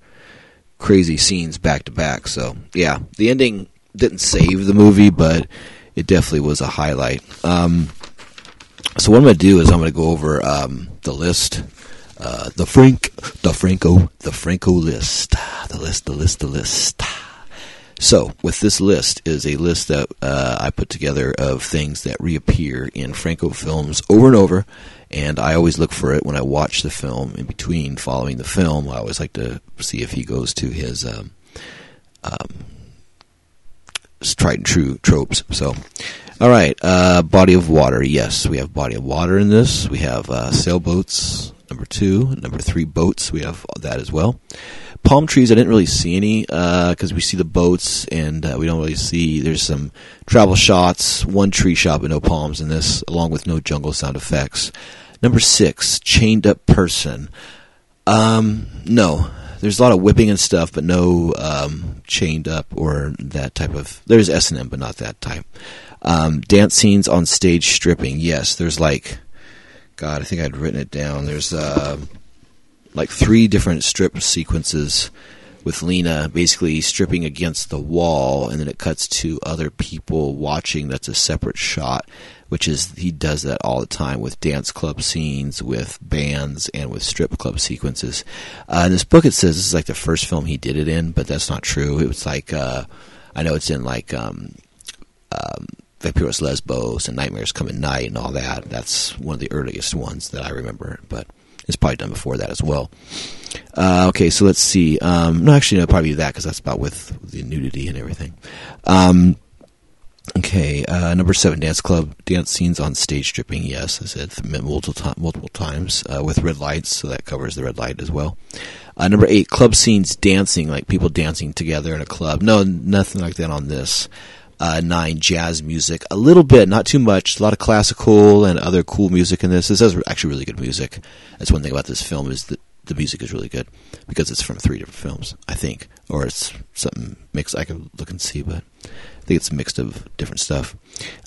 crazy scenes back to back. So, yeah, the ending didn't save the movie, but it definitely was a highlight. Um, so, what I'm going to do is I'm going to go over um, the list. Uh, the Frank, the Franco, the Franco list, the list, the list, the list. So, with this list is a list that uh, I put together of things that reappear in Franco films over and over, and I always look for it when I watch the film. In between following the film, I always like to see if he goes to his um, um, tried and true tropes. So, all right, uh, body of water. Yes, we have body of water in this. We have uh, sailboats. Number two, number three, boats. We have that as well. Palm trees, I didn't really see any because uh, we see the boats and uh, we don't really see. There's some travel shots, one tree shot, but no palms in this, along with no jungle sound effects. Number six, chained up person. Um, no, there's a lot of whipping and stuff, but no um, chained up or that type of. There's S and M, but not that type. Um, dance scenes on stage stripping. Yes, there's like, God, I think I'd written it down. There's uh, like three different strip sequences with Lina basically stripping against the wall, and then it cuts to other people watching. That's a separate shot, which is he does that all the time with dance club scenes, with bands, and with strip club sequences. Uh, in this book, it says this is like the first film he did it in, but that's not true. It was like uh, I know it's in like um, um, Vampiros Lesbos and Nightmares Come at Night and all that. That's one of the earliest ones that I remember, but it's probably done before that as well. Uh, okay, so let's see. Um, no, actually, no, probably that because that's about with the nudity and everything. Um, okay, uh, number seven, dance club dance scenes on stage stripping. Yes, I said multiple, multiple times uh, with red lights, so that covers the red light as well. Uh, number eight, club scenes dancing, like people dancing together in a club. No, nothing like that on this uh, nine jazz music a little bit, not too much. A lot of classical and other cool music in this. This is actually really good music. That's one thing about this film is that the music is really good because it's from three different films, I think, or it's something mixed. I could look and see, but I think it's mixed of different stuff.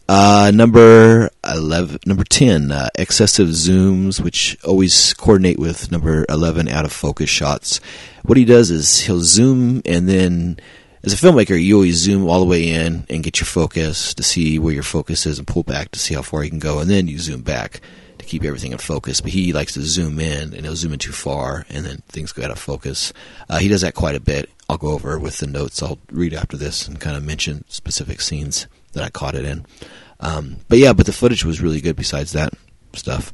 Uh, number eleven, number ten, uh, excessive zooms, which always coordinate with number eleven, out of focus shots. What he does is he'll zoom and then as a filmmaker, you always zoom all the way in and get your focus to see where your focus is and pull back to see how far you can go, and then you zoom back to keep everything in focus. But he likes to zoom in, and he'll zoom in too far, and then things go out of focus. Uh, he does that quite a bit. I'll go over with the notes I'll read after this and kind of mention specific scenes that I caught it in. Um, but yeah, but the footage was really good besides that stuff.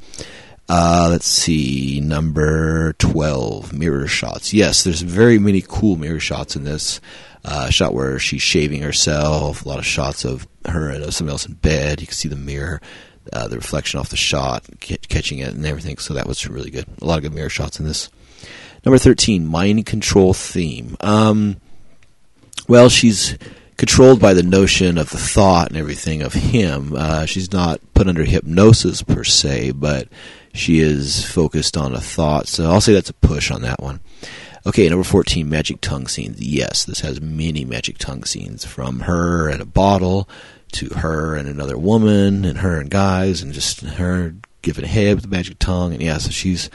Uh, let's see, number 12, mirror shots. Yes, there's very many cool mirror shots in this uh, shot where she's shaving herself, a lot of shots of her and of somebody else in bed. You can see the mirror, uh, the reflection off the shot, catching it and everything. So that was really good. A lot of good mirror shots in this. Number 13, mind control theme. Um, well, she's controlled by the notion of the thought and everything of him. Uh, she's not put under hypnosis per se, but she is focused on a thought. So I'll say that's a push on that one. Okay, number 14, magic tongue scenes. Yes, this has many magic tongue scenes from her and a bottle to her and another woman and her and guys and just her giving head with the magic tongue. And yeah, so she's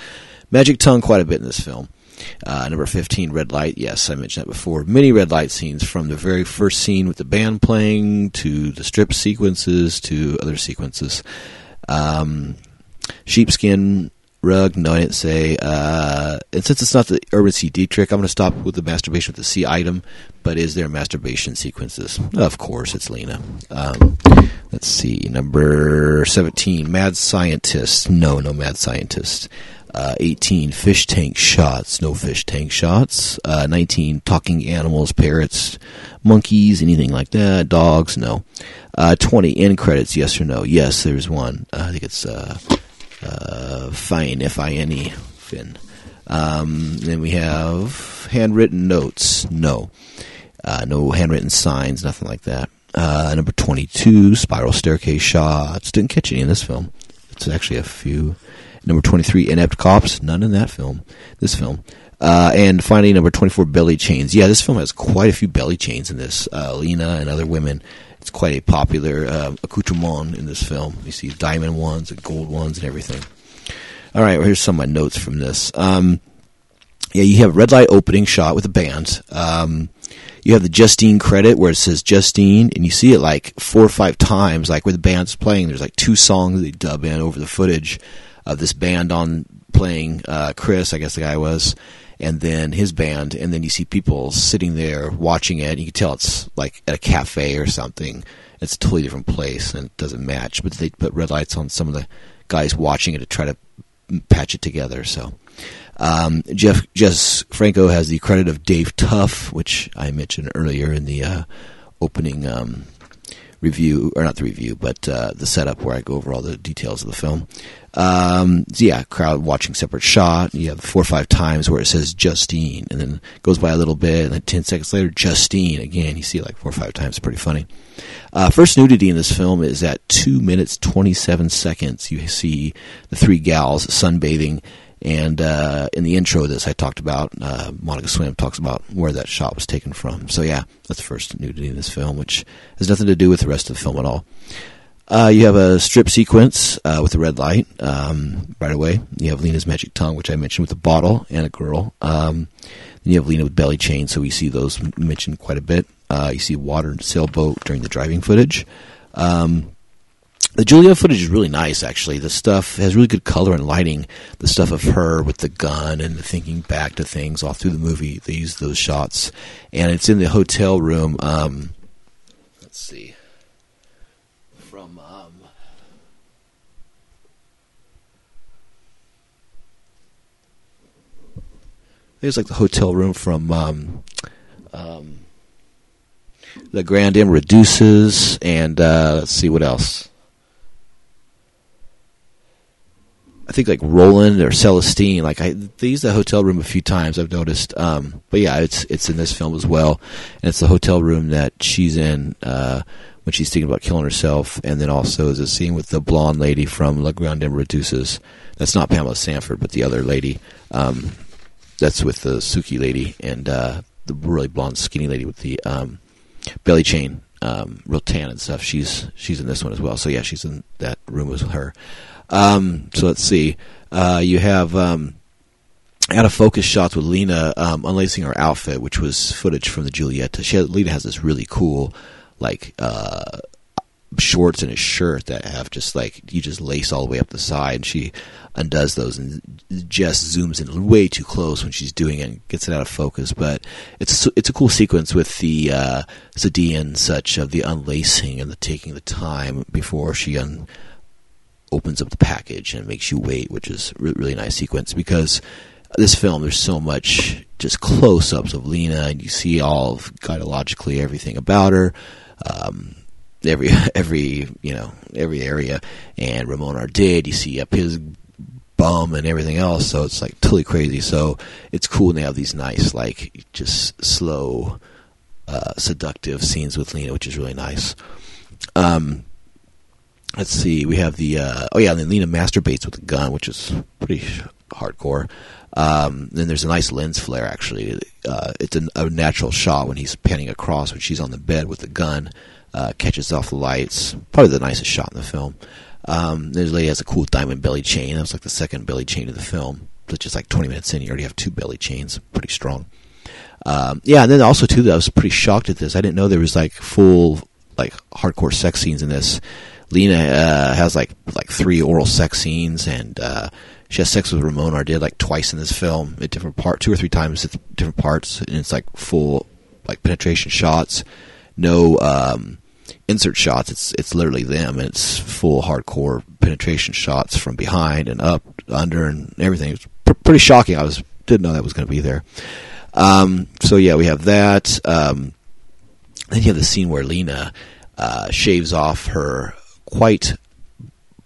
magic tongue quite a bit in this film. Uh, number 15, red light. Yes, I mentioned that before. Many red light scenes from the very first scene with the band playing to the strip sequences to other sequences. Um, sheepskin rug. No, I didn't say. Uh, and since it's not the urban CD trick, I'm going to stop with the masturbation with the C item. But is there masturbation sequences? Of course, it's Lina. Um, let's see. Number 17, Mad Scientist. No, no Mad Scientist. Uh, 18, fish tank shots. No fish tank shots. Uh, 19, talking animals, parrots, monkeys, anything like that. Dogs, no. Uh, 20, end credits, yes or no? Yes, there's one. Uh, I think it's uh, Fine, F I N E, Finn. Um, then we have handwritten notes. No. Uh, no handwritten signs, nothing like that. Uh, number 22, spiral staircase shots. Didn't catch any in this film. It's actually a few. Number 23, inept cops. None in that film. This film. Uh, and finally, number 24, belly chains. Yeah, this film has quite a few belly chains in this. Uh, Lina and other women it's quite a popular uh, accoutrement in this film. You see diamond ones and gold ones and everything. All right, well, here's some of my notes from this. Um, yeah, you have red light opening shot with a band. Um, you have the Justine credit where it says Justine, and you see it like four or five times, like where the band's playing. There's like two songs they dub in over the footage of this band on playing. Uh, Chris, I guess the guy was, and then his band, and then you see people sitting there watching it. And You can tell it's like at a cafe or something. It's a totally different place, and it doesn't match. But they put red lights on some of the guys watching it to try to patch it together. So. Um, Jeff Jess Franco has the credit of Dave Tough, which I mentioned earlier in the uh, opening um, review, or not the review, but uh, the setup where I go over all the details of the film. Um, so yeah, crowd watching separate shot. You have four or five times where it says Justine, and then goes by a little bit, and then ten seconds later, Justine again. You see like four or five times. Pretty funny. Uh, first nudity in this film is at two minutes twenty seven seconds. You see the three gals sunbathing, and uh, in the intro of this, I talked about uh, Monica Swinn talks about where that shot was taken from. So yeah, that's the first nudity in this film, which has nothing to do with the rest of the film at all. Uh, you have a strip sequence uh, with a red light um, right away. You have Lina's magic tongue, which I mentioned with a bottle and a girl. Um, then you have Lina with belly chain, so we see those mentioned quite a bit. Uh, you see water and sailboat during the driving footage. Um, the Juliet footage is really nice, actually. The stuff has really good color and lighting. The stuff of her with the gun and the thinking back to things all through the movie. They use those shots, and it's in the hotel room. Um, let's see. There's like the hotel room from um, um, the Grandes Emmerdeuses, and uh, let's see what else. I think like Rollin or Celestine. Like I, they use the hotel room a few times. I've noticed. Um, but yeah, it's it's in this film as well, and it's the hotel room that she's in uh, when she's thinking about killing herself, and then also is a scene with the blonde lady from La Grandes Emmerdeuses. That's not Pamela Sanford, but the other lady. Um, that's with the Suki lady and uh, the really blonde, skinny lady with the um, belly chain, um, real tan and stuff. She's she's in this one as well. So yeah, she's in that room with her. Um, so let's see. Uh, you have um, out of focus shots with Lina um, unlacing her outfit, which was footage from the Giulietta. She has, Lina has this really cool, like uh, shorts and a shirt that have just like you just lace all the way up the side. And she undoes those and just zooms in way too close when she's doing it and gets it out of focus. But it's it's a cool sequence with the uh, and such of the unlacing and the taking the time before she un- opens up the package and makes you wait, which is really, really nice sequence because this film there's so much just close ups of Lina and you see all of, gynecologically everything about her. Um, every every you know every area. And Ramon Ardid you see up his bum and everything else. So it's like totally crazy. So it's cool have these nice like just slow uh, seductive scenes with Lina which is really nice. Um, let's see. We have the uh, oh yeah and then Lina masturbates with a gun which is pretty hardcore. Um, then there's a nice lens flare actually. Uh, it's a, a natural shot when he's panning across when she's on the bed with the gun uh, catches off the lights. Probably the nicest shot in the film. Um, this lady has a cool diamond belly chain. That was like the second belly chain of the film. But just like 20 minutes in, you already have two belly chains. Pretty strong. Um, yeah, and then also too, I was pretty shocked at this. I didn't know there was like full like hardcore sex scenes in this. Lina uh, has like like three oral sex scenes, and uh, she has sex with Ramon Ardid like twice in this film at different part, two or three times at different parts, and it's like full like penetration shots. No um, insert shots. It's it's literally them, and it's full hardcore penetration shots from behind and up, under, and everything. It's pr- pretty shocking. I was didn't know that was going to be there. Um, so yeah, we have that. Um, then you have the scene where Lina uh, shaves off her quite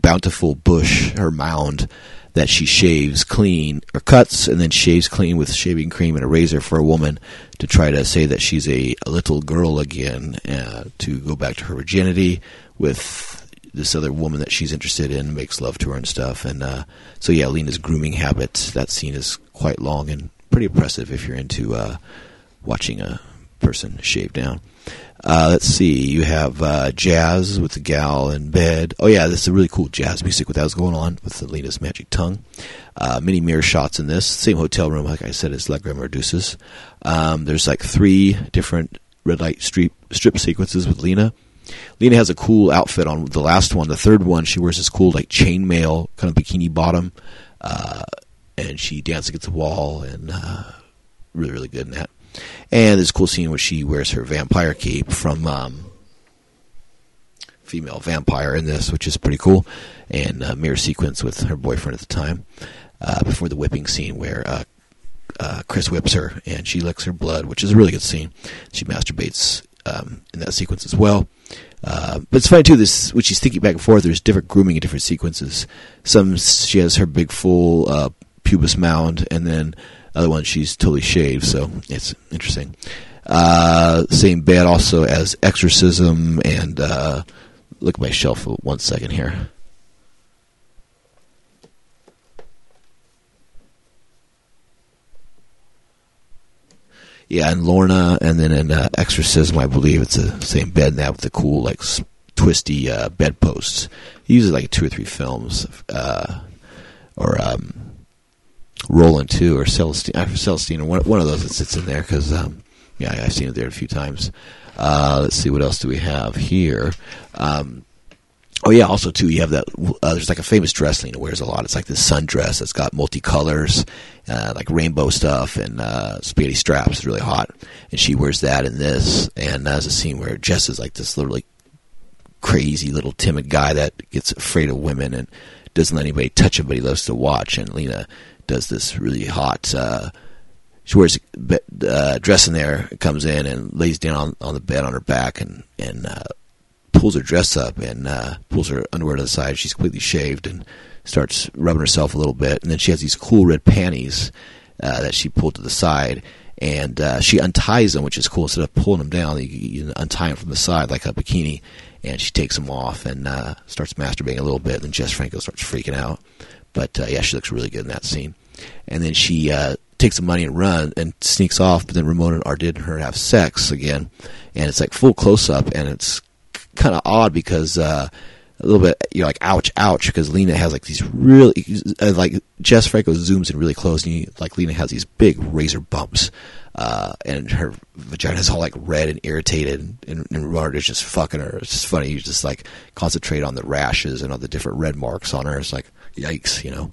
bountiful bush, her mound, that she shaves clean or cuts and then shaves clean with shaving cream and a razor for a woman to try to say that she's a, a little girl again uh, to go back to her virginity with this other woman that she's interested in makes love to her and stuff. And uh, so yeah lina's grooming habits that scene is quite long and pretty impressive if you're into uh, watching a person shave down uh, let's see. You have uh, jazz with the gal in bed. Oh yeah, this is a really cool jazz music with that was going on with Lina's magic tongue. Uh, many mirror shots in this same hotel room, like I said, as La Reduces. Um, there's like three different red light strip strip sequences with Lina. Lina has a cool outfit on the last one. The third one, she wears this cool like chainmail kind of bikini bottom, uh, and she dances against the wall and uh, really really good in that. And a cool scene where she wears her vampire cape from um, female vampire in this, which is pretty cool. And a mirror sequence with her boyfriend at the time uh, before the whipping scene where uh, uh, Chris whips her and she licks her blood, which is a really good scene. She masturbates um, in that sequence as well. Uh, but it's funny too. This, when she's thinking back and forth. There's different grooming in different sequences. Some she has her big full uh, pubis mound, and then other one she's totally shaved. So it's interesting. Uh, same bed also as Exorcism, and uh, look at my shelf for one second here. Yeah, and Lorna, and then in uh, Exorcism, I believe it's the same bed now with the cool, like twisty uh, bedposts. He uses like two or three films, uh, or um, Rollin too, or Celestine, uh, one, one of those that sits in there because, um, yeah, I've seen it there a few times. Uh, let's see, what else do we have here? Um, Oh yeah, also too, you have that. Uh, there's like a famous dress Lina wears a lot. It's like this sundress that's got multicolors, uh, like rainbow stuff and uh, spaghetti straps. It's really hot, and she wears that in this. And there's a scene where Jess is like this little like crazy little timid guy that gets afraid of women and doesn't let anybody touch him, but he loves to watch. And Lina does this really hot. Uh, she wears a uh, dress in there, comes in and lays down on, on the bed on her back and and uh, pulls her dress up and uh, pulls her underwear to the side. She's completely shaved and starts rubbing herself a little bit. And then she has these cool red panties uh, that she pulled to the side. And uh, she unties them, which is cool. Instead of pulling them down, you, you untie them from the side like a bikini. And she takes them off and uh, starts masturbating a little bit. And Jess Franco starts freaking out. But uh, yeah, she looks really good in that scene. And then she uh, takes the money and run and sneaks off. But then Ramona and Ardid and her have sex again, and it's like full close up, and it's kind of odd because uh, a little bit you're like ouch ouch because Lina has like these really uh, like Jess Franco zooms in really close and you, like Lina has these big razor bumps uh, and her vagina is all like red and irritated and, and is just fucking her. It's just funny. You just like concentrate on the rashes and all the different red marks on her. It's like yikes, you know.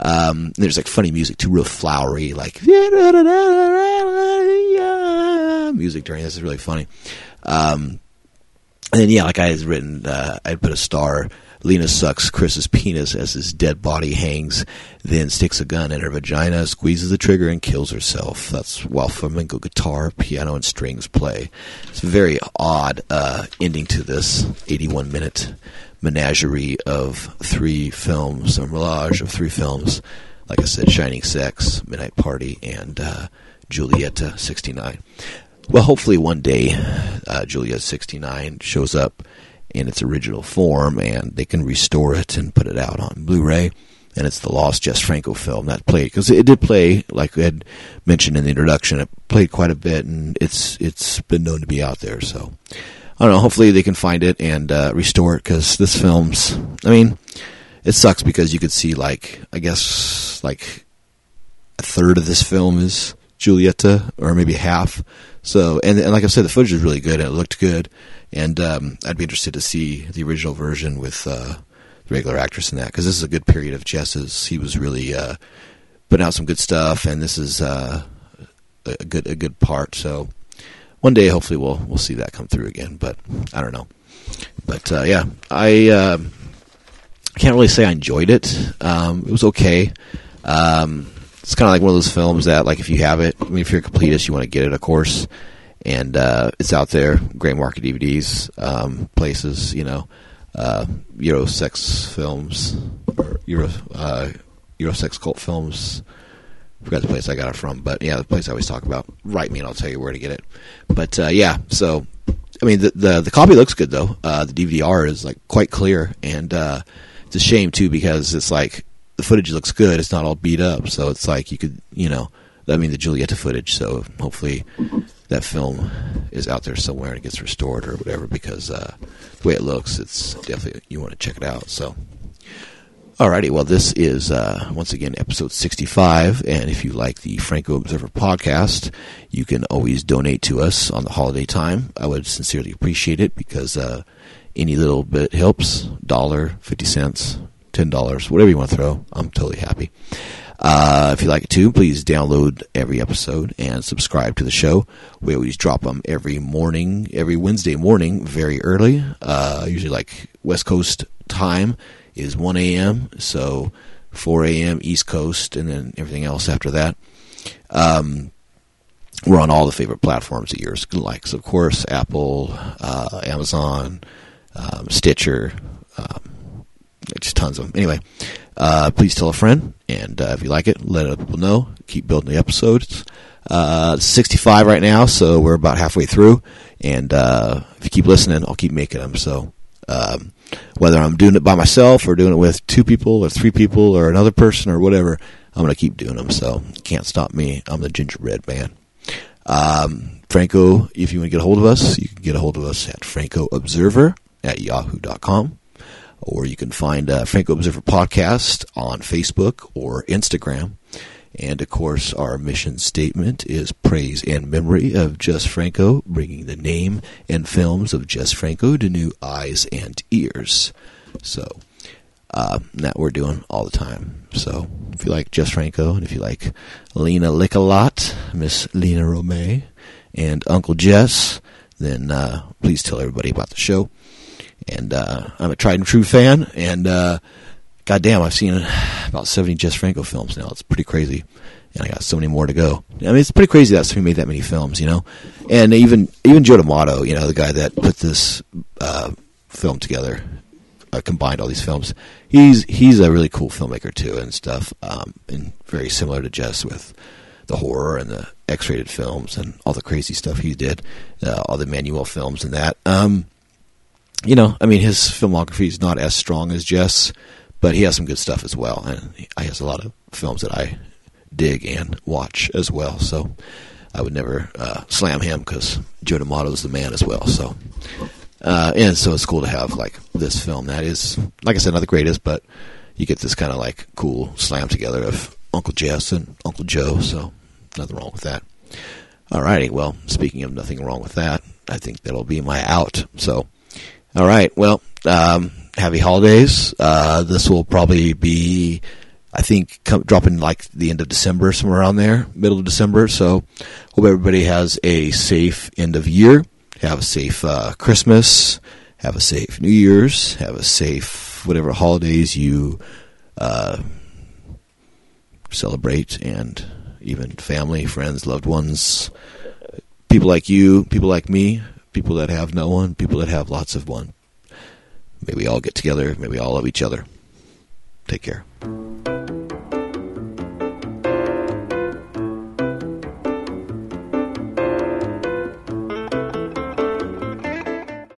Um, there's like funny music too, real flowery, like music during this is really funny. Um, and then, yeah, like I had written, uh, I put a star. Lina sucks Chris's penis as his dead body hangs, then sticks a gun in her vagina, squeezes the trigger, and kills herself. That's while flamenco guitar, piano, and strings play. It's a very odd uh, ending to this 81 minute menagerie of three films, a melange of three films. Like I said, Shining Sex, Midnight Party, and uh, Giulietta 69. Well, hopefully one day uh, Julia 69 shows up in its original form and they can restore it and put it out on Blu-ray. And it's the Lost Jess Franco film that played because it did play, like we had mentioned in the introduction, it played quite a bit, and it's it's been known to be out there. So I don't know. Hopefully they can find it and uh, restore it because this film's. I mean, it sucks because you could see like I guess like a third of this film is Giulietta, or maybe half. So, and, and like I said, the footage is really good and it looked good. And um, I'd be interested to see the original version with uh, the regular actress in that because this is a good period of Jess's. He was really uh, putting out some good stuff, and this is uh, a good a good part. So one day, hopefully, we'll we'll see that come through again. But I don't know. But uh, yeah, I uh, can't really say I enjoyed it. Um, it was okay. Um, it's kind of like one of those films that, like, if you have it, I mean, if you're a completist, you want to get it, of course. And uh, it's out there, great market DVDs, um, places, you know, uh, Eurosex films, or Euro, uh, Eurosex cult films. I forgot the place I got it from, but yeah, the place I always talk about. Write me and I'll tell you where to get it. But uh, yeah, so I mean, the, the, the copy looks good though. Uh, the DVD-R is like quite clear, and uh, it's a shame too because it's like the footage looks good. It's not all beat up, so it's like you could, you know, I mean the Giulietta footage. So hopefully that film is out there somewhere and it gets restored or whatever. Because uh, the way it looks, it's definitely you want to check it out. So. Alrighty, well, this is uh, once again episode 65, and if you like the Franco Observer podcast, you can always donate to us on the holiday time. I would sincerely appreciate it because uh, any little bit helps. Dollar, fifty cents, ten dollars, whatever you want to throw. I'm totally happy. Uh, if you like it too, please download every episode and subscribe to the show. We always drop them every morning, every Wednesday morning, very early. Uh, usually like West Coast time is 1 a.m. So 4 a.m. East Coast, and then everything else after that. Um, we're on all the favorite platforms that yours likes, of course, Apple, uh, Amazon, um, Stitcher, um, just tons of them. Anyway, uh, please tell a friend, and uh, if you like it, let people know. Keep building the episodes. Uh, 65 right now, so we're about halfway through. And uh, if you keep listening, I'll keep making them. So um, whether I'm doing it by myself or doing it with two people or three people or another person or whatever, I'm going to keep doing them. So can't stop me. I'm the gingerbread man. Um, Franco, if you want to get a hold of us, you can get a hold of us at Franco Observer at yahoo.com. Or you can find uh, Franco Observer Podcast on Facebook or Instagram. And of course, our mission statement is praise and memory of Jess Franco, bringing the name and films of Jess Franco to new eyes and ears. So, uh, that we're doing all the time. So, if you like Jess Franco and if you like Lina Lickalot, Miss Lina Romay, and Uncle Jess, then uh, please tell everybody about the show. And uh, I'm a tried and true fan, and uh, goddamn, I've seen about 70 Jess Franco films now. It's pretty crazy. And I got so many more to go. I mean, it's pretty crazy that somebody made that many films, you know? And even, even Joe D'Amato, you know, the guy that put this, uh, film together, uh, combined all these films. He's, he's a really cool filmmaker too and stuff. Um, and very similar to Jess with the horror and the X-rated films and all the crazy stuff he did, uh, all the Manuel films and that. Um, you know, I mean, his filmography is not as strong as Jess, but he has some good stuff as well, and he has a lot of films that I dig and watch as well. So I would never uh, slam him because Joe D'Amato is the man as well. So uh, and so it's cool to have like this film that is, like I said, not the greatest, but you get this kind of like cool slam together of Uncle Jess and Uncle Joe. So nothing wrong with that. Alrighty, well, speaking of nothing wrong with that, I think that'll be my out. So, all right, well, um, happy holidays. Uh, this will probably be, I think, dropping like the end of December, somewhere around there, middle of December. So, hope everybody has a safe end of year. Have a safe uh, Christmas. Have a safe New Year's. Have a safe whatever holidays you uh, celebrate, and even family, friends, loved ones, people like you, people like me, people that have no one, people that have lots of one. May we all get together. May we all love each other. Take care.